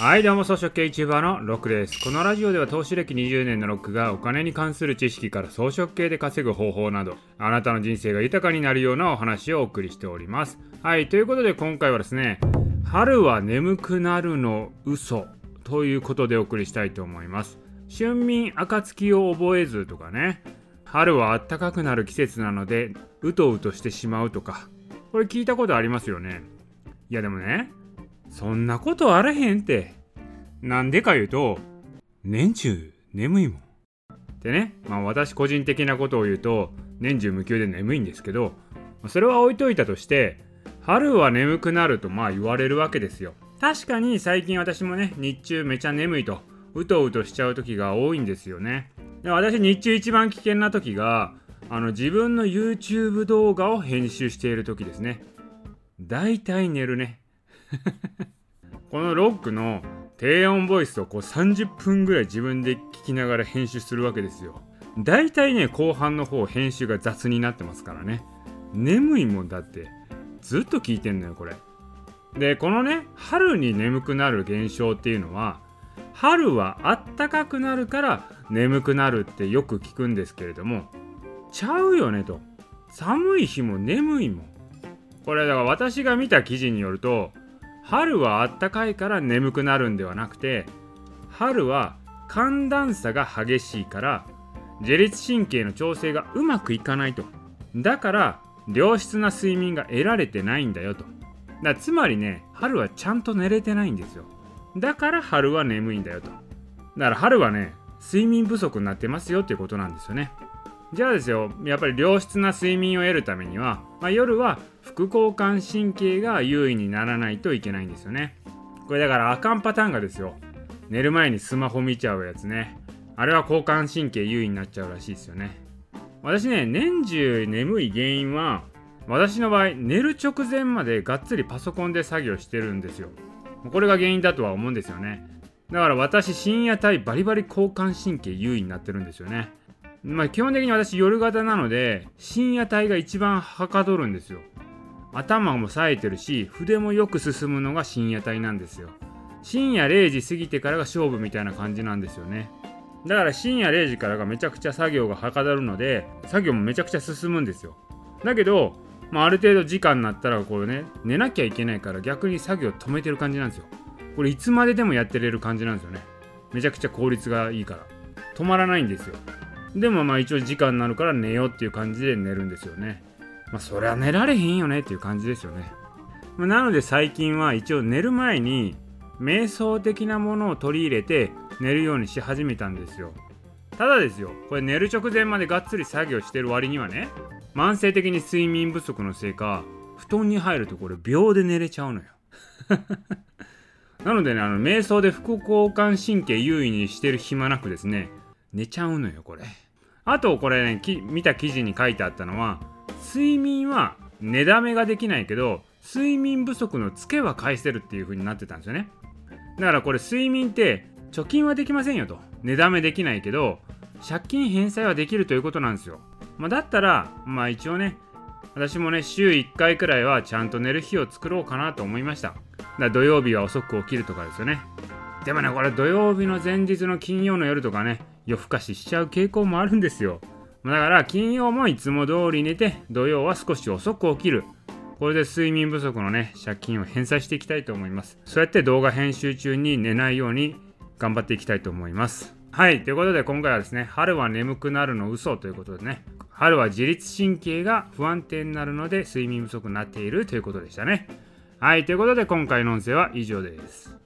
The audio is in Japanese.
はいどうも草食系 YouTuber のロックです。このラジオでは投資歴20年のロックがお金に関する知識から草食系で稼ぐ方法などあなたの人生が豊かになるようなお話をお送りしております。はいということで今回はですね春は眠くなるの嘘ということでお送りしたいと思います。春眠暁を覚えずとかね春は暖かくなる季節なのでうとうとしてしまうとかこれ聞いたことありますよね。いやでもねそんなことあらへんって。なんでか言うと、年中眠いもん。でね、まあ私個人的なことを言うと、年中無休で眠いんですけど、それは置いといたとして、春は眠くなるとまあ言われるわけですよ。確かに最近私もね、日中めちゃ眠いと、うとうとしちゃう時が多いんですよね。で私日中一番危険な時が、あの自分の YouTube 動画を編集している時ですね。だいたい寝るね。このロックの低音ボイスをこう30分ぐらい自分で聞きながら編集するわけですよ。だいたいね、後半の方編集が雑になってますからね。眠いもんだって。ずっと聞いてんのよ、これ。で、このね、春に眠くなる現象っていうのは、春はあったかくなるから眠くなるってよく聞くんですけれども、ちゃうよねと。寒い日も眠いもん。これだから私が見た記事によると、春はあったかいから眠くなるんではなくて春は寒暖差が激しいから自律神経の調整がうまくいかないと。だから良質な睡眠が得られてないんだよと。だつまりね春はちゃんと寝れてないんですよ。だから春は眠いんだよと。だから春はね睡眠不足になってますよっていうことなんですよね。じゃあですよやっぱり良質な睡眠を得るためには、まあ、夜は副交感神経が優位にならないといけないんですよね。これだからあかんパターンがですよ。寝る前にスマホ見ちゃうやつね。あれは交感神経優位になっちゃうらしいですよね。私ね年中眠い原因は私の場合寝る直前までがっつりパソコンで作業してるんですよ。これが原因だとは思うんですよね。だから私深夜帯バリバリ交感神経優位になってるんですよね。まあ基本的に私夜型なので深夜帯が一番はかどるんですよ。頭も冴えてるし筆もよく進むのが深夜帯なんですよ。深夜0時過ぎてからが勝負みたいな感じなんですよね。だから深夜0時からがめちゃくちゃ作業がはかどるので作業もめちゃくちゃ進むんですよ。だけど、まあ、ある程度時間になったらこうね寝なきゃいけないから逆に作業止めてる感じなんですよ。これいつまででもやってれる感じなんですよね。めちゃくちゃ効率がいいから。止まらないんですよ。でもまあ一応時間になるから寝ようっていう感じで寝るんですよね。まあそりゃ寝られへんよねっていう感じですよね。まあ、なので最近は一応寝る前に瞑想的なものを取り入れて寝るようにし始めたんですよ。ただですよ、これ寝る直前までがっつり作業してる割にはね、慢性的に睡眠不足のせいか、布団に入るとこれ秒で寝れちゃうのよ。なのでね、あの瞑想で副交感神経優位にしてる暇なくですね、寝ちゃうのよこれ。あとこれね見た記事に書いてあったのは睡眠は寝だめができないけど睡眠不足のツケは返せるっていう風になってたんですよね。だからこれ睡眠って貯金はできませんよと。寝だめできないけど借金返済はできるということなんですよ、まあ、だったらまあ一応ね私もね週1回くらいはちゃんと寝る日を作ろうかなと思いました。だ土曜日は遅く起きるとかですよね。でもねこれ土曜日の前日の金曜の夜とかね夜更かししちゃう傾向もあるんですよ。だから金曜もいつも通り寝て土曜は少し遅く起きる。これで睡眠不足のね、借金を返済していきたいと思います。そうやって動画編集中に寝ないように頑張っていきたいと思います。はい、ということで今回はですね、春は眠くなるの嘘ということでね、春は自律神経が不安定になるので睡眠不足になっているということでしたね。はい、ということで今回の音声は以上です。